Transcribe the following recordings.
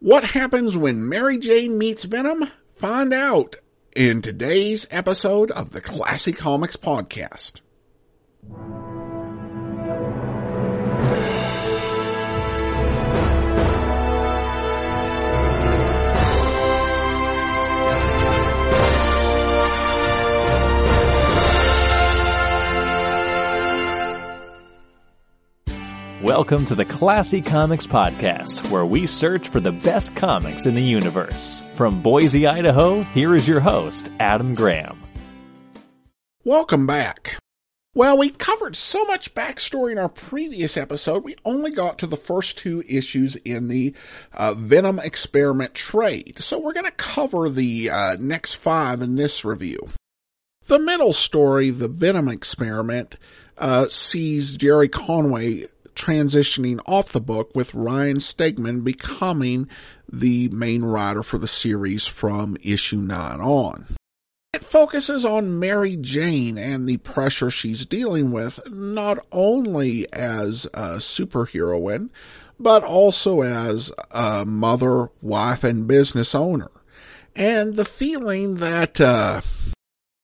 What happens when Mary Jane meets Venom? Find out in today's episode of the Classy Comics Podcast. Welcome to the Classy Comics Podcast, where we search for the best comics in the universe. From Boise, Idaho, here is your host, Adam Graham. Welcome back. Well, we covered so much backstory in our previous episode, we only got to the first two issues in the uh, Venom Experiment trade. So we're going to cover the uh, next five in this review. The middle story, The Venom Experiment, uh, sees Gerry Conway transitioning off the book with Ryan Stegman becoming the main writer for the series from issue 9 on. It focuses on Mary Jane and the pressure she's dealing with, not only as a superheroine, but also as a mother, wife, and business owner. And the feeling that, uh,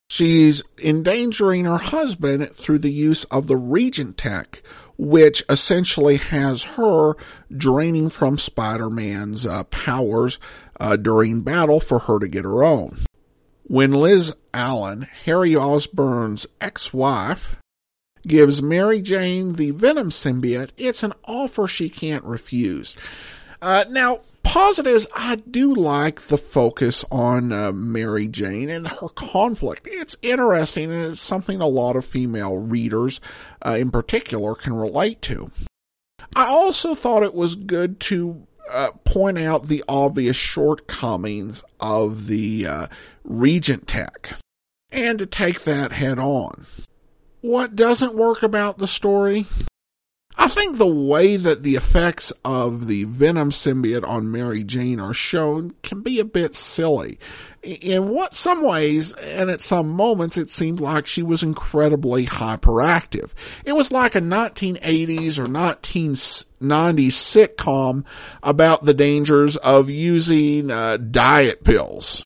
she's endangering her husband through the use of the Regent tech, which essentially has her draining from Spider-Man's uh, powers uh, during battle for her to get her own. When Liz Allan, Harry Osborn's ex-wife, gives Mary Jane the Venom symbiote, it's an offer she can't refuse. Uh, now, positives, I do like the focus on uh, Mary Jane and her conflict. It's interesting and it's something a lot of female readers uh, in particular can relate to. I also thought it was good to uh, point out the obvious shortcomings of the uh, Regent tech and to take that head on. What doesn't work about the story? I think the way that the effects of the Venom symbiote on Mary Jane are shown can be a bit silly. In what some ways, and at some moments, it seemed like she was incredibly hyperactive. It was like a 1980s or 1990s sitcom about the dangers of using uh, diet pills.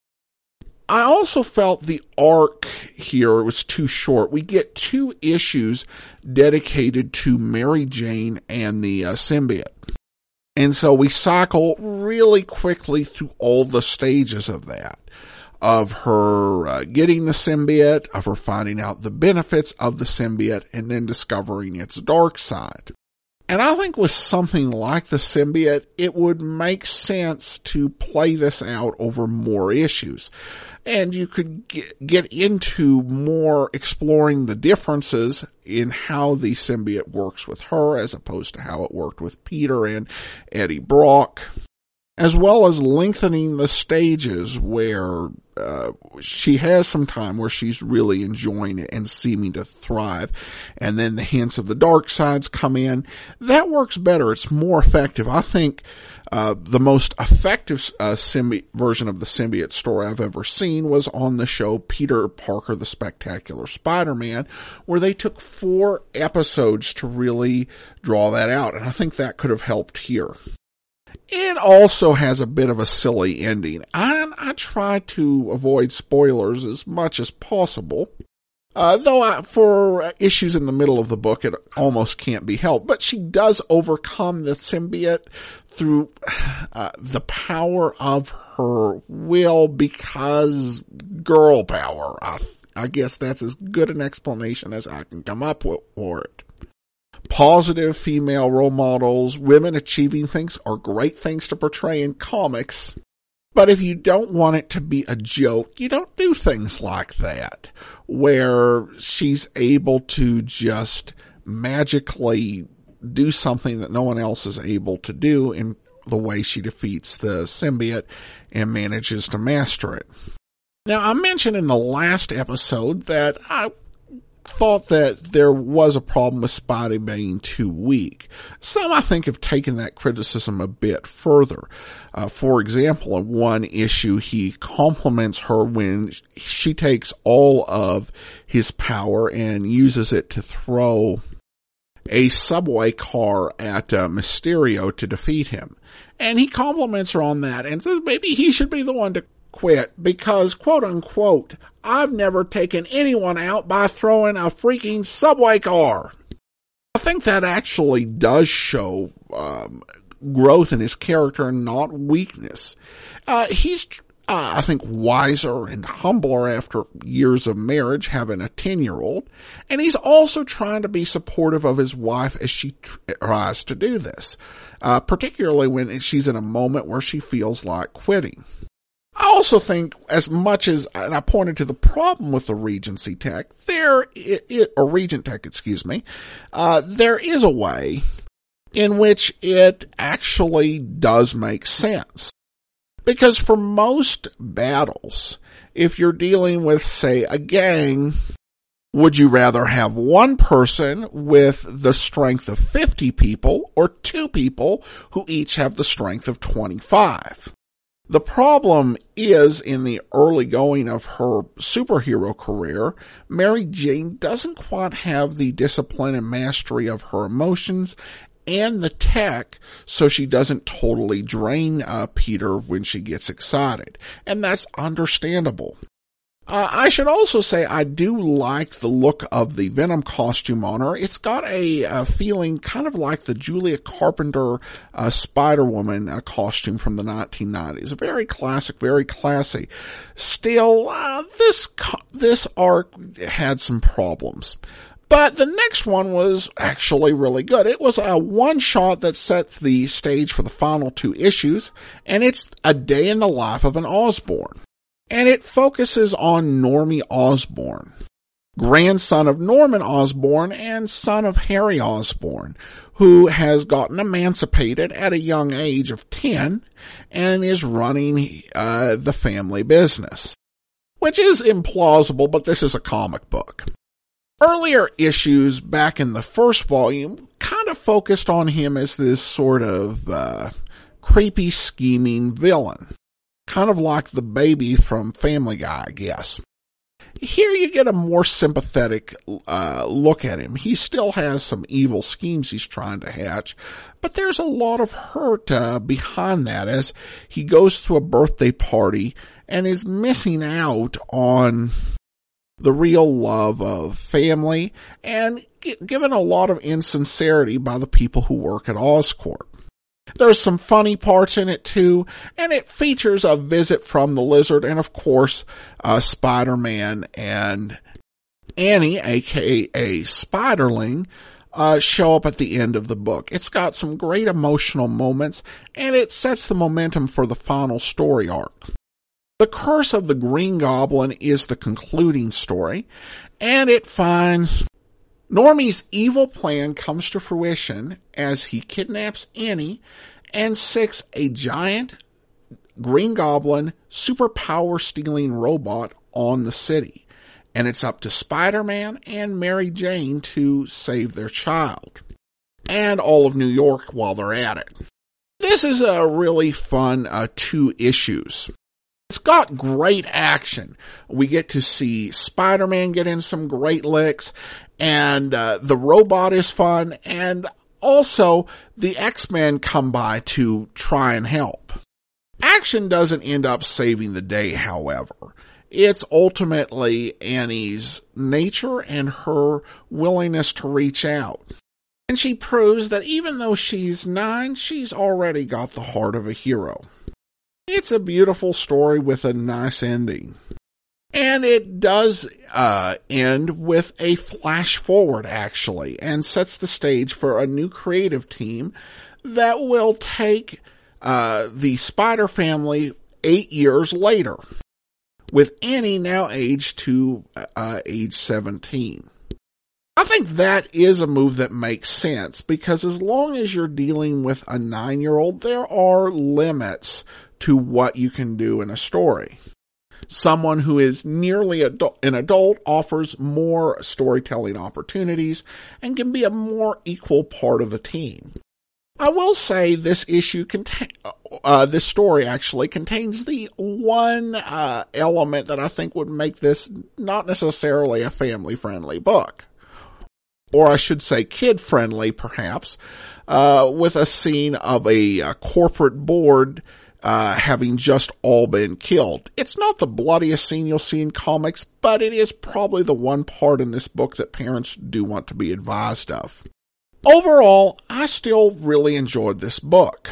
I also felt the arc here was too short. We get two issues dedicated to Mary Jane and the uh, symbiote. And so we cycle really quickly through all the stages of that. Of her uh, getting the symbiote, of her finding out the benefits of the symbiote, and then discovering its dark side. And I think with something like the symbiote, it would make sense to play this out over more issues. And you could get into more exploring the differences in how the symbiote works with her as opposed to how it worked with Peter and Eddie Brock, as well as lengthening the stages where uh, she has some time where she's really enjoying it and seeming to thrive. And then the hints of the dark sides come in. That works better. It's more effective. I think uh, the most effective uh, symbi- version of the symbiote story I've ever seen was on the show Peter Parker the Spectacular Spider-Man, where they took four episodes to really draw that out. And I think that could have helped here. It also has a bit of a silly ending, and I try to avoid spoilers as much as possible. Uh, though uh, for issues in the middle of the book, it almost can't be helped. But she does overcome the symbiote through uh, the power of her will because girl power. I, I guess that's as good an explanation as I can come up with for it. Positive female role models, women achieving things are great things to portray in comics. But if you don't want it to be a joke, you don't do things like that, where she's able to just magically do something that no one else is able to do in the way she defeats the symbiote and manages to master it. Now, I mentioned in the last episode that I thought that there was a problem with Spidey being too weak. Some, I think, have taken that criticism a bit further. Uh, for example, in one issue, he compliments her when she takes all of his power and uses it to throw a subway car at uh, Mysterio to defeat him. And he compliments her on that and says maybe he should be the one to quit because, quote unquote, I've never taken anyone out by throwing a freaking subway car. I think that actually does show um, growth in his character not weakness. Uh, he's, uh, I think, wiser and humbler after years of marriage, having a 10 year old. And he's also trying to be supportive of his wife as she tries to do this, uh, particularly when she's in a moment where she feels like quitting. I also think, as much as, and I pointed to the problem with the Regency tech, there, it, it or Regent tech, excuse me, uh, there is a way in which it actually does make sense. Because for most battles, if you're dealing with, say, a gang, would you rather have one person with the strength of 50 people or two people who each have the strength of 25? The problem is in the early going of her superhero career, Mary Jane doesn't quite have the discipline and mastery of her emotions and the tech so she doesn't totally drain uh, Peter when she gets excited. And that's understandable. Uh, I should also say I do like the look of the Venom costume on her. It's got a, a feeling kind of like the Julia Carpenter uh, Spider Woman uh, costume from the 1990s. Very classic, very classy. Still, uh, this this arc had some problems. But the next one was actually really good. It was a one shot that sets the stage for the final two issues, and it's a day in the life of an Osborn and it focuses on Normie Osborn, grandson of Norman Osborn and son of Harry Osborn, who has gotten emancipated at a young age of 10 and is running uh, the family business. Which is implausible, but this is a comic book. Earlier issues back in the first volume kind of focused on him as this sort of uh, creepy, scheming villain kind of like the baby from Family Guy, I guess. Here you get a more sympathetic uh, look at him. He still has some evil schemes he's trying to hatch, but there's a lot of hurt uh, behind that as he goes to a birthday party and is missing out on the real love of family and given a lot of insincerity by the people who work at Oscorp. There's some funny parts in it too, and it features a visit from the lizard and of course, uh, Spider-Man and Annie, aka Spiderling, uh, show up at the end of the book. It's got some great emotional moments and it sets the momentum for the final story arc. The Curse of the Green Goblin is the concluding story and it finds Normie's evil plan comes to fruition as he kidnaps Annie and sicks a giant Green Goblin superpower stealing robot on the city. And it's up to Spider-Man and Mary Jane to save their child. And all of New York while they're at it. This is a really fun uh, two issues. It's got great action. We get to see Spider-Man get in some great licks, and uh, the robot is fun, and also the X-Men come by to try and help. Action doesn't end up saving the day, however. It's ultimately Annie's nature and her willingness to reach out. And she proves that even though she's nine, she's already got the heart of a hero. It's a beautiful story with a nice ending. And it does uh, end with a flash forward, actually, and sets the stage for a new creative team that will take uh, the Spider family eight years later, with Annie now aged to uh, age 17. I think that is a move that makes sense because as long as you're dealing with a nine year old, there are limits to what you can do in a story. Someone who is nearly an adult offers more storytelling opportunities and can be a more equal part of the team. I will say this issue contain, uh, this story actually contains the one uh, element that I think would make this not necessarily a family friendly book. or I should say kid friendly perhaps, uh, with a scene of a, a corporate board uh, having just all been killed. It's not the bloodiest scene you'll see in comics, but it is probably the one part in this book that parents do want to be advised of. Overall, I still really enjoyed this book.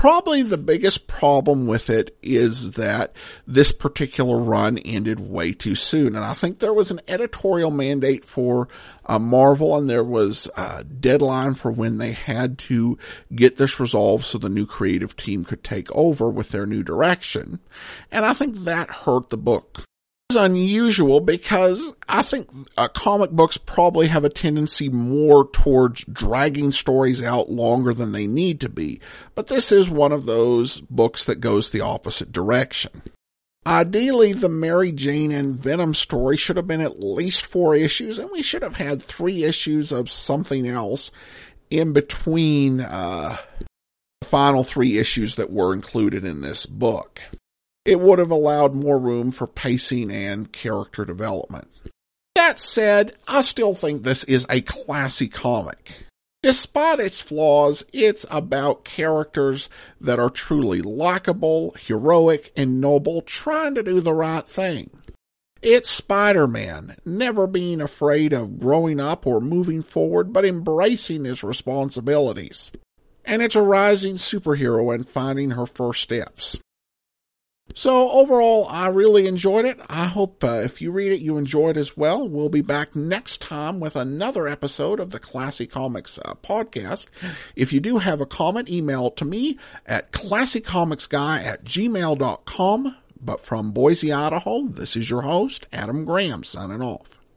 Probably the biggest problem with it is that this particular run ended way too soon. And I think there was an editorial mandate for uh, Marvel and there was a deadline for when they had to get this resolved so the new creative team could take over with their new direction. And I think that hurt the book unusual because I think uh, comic books probably have a tendency more towards dragging stories out longer than they need to be. But this is one of those books that goes the opposite direction. Ideally, the Mary Jane and Venom story should have been at least four issues, and we should have had three issues of something else in between uh, the final three issues that were included in this book it would have allowed more room for pacing and character development. That said, I still think this is a classy comic. Despite its flaws, it's about characters that are truly likable, heroic, and noble trying to do the right thing. It's Spider-Man, never being afraid of growing up or moving forward, but embracing his responsibilities. And it's a rising superhero and finding her first steps. So overall, I really enjoyed it. I hope uh, if you read it, you enjoy it as well. We'll be back next time with another episode of the Classy Comics uh, podcast. If you do have a comment, email to me at classycomicsguy at gmail.com. But from Boise, Idaho, this is your host, Adam Graham, signing off.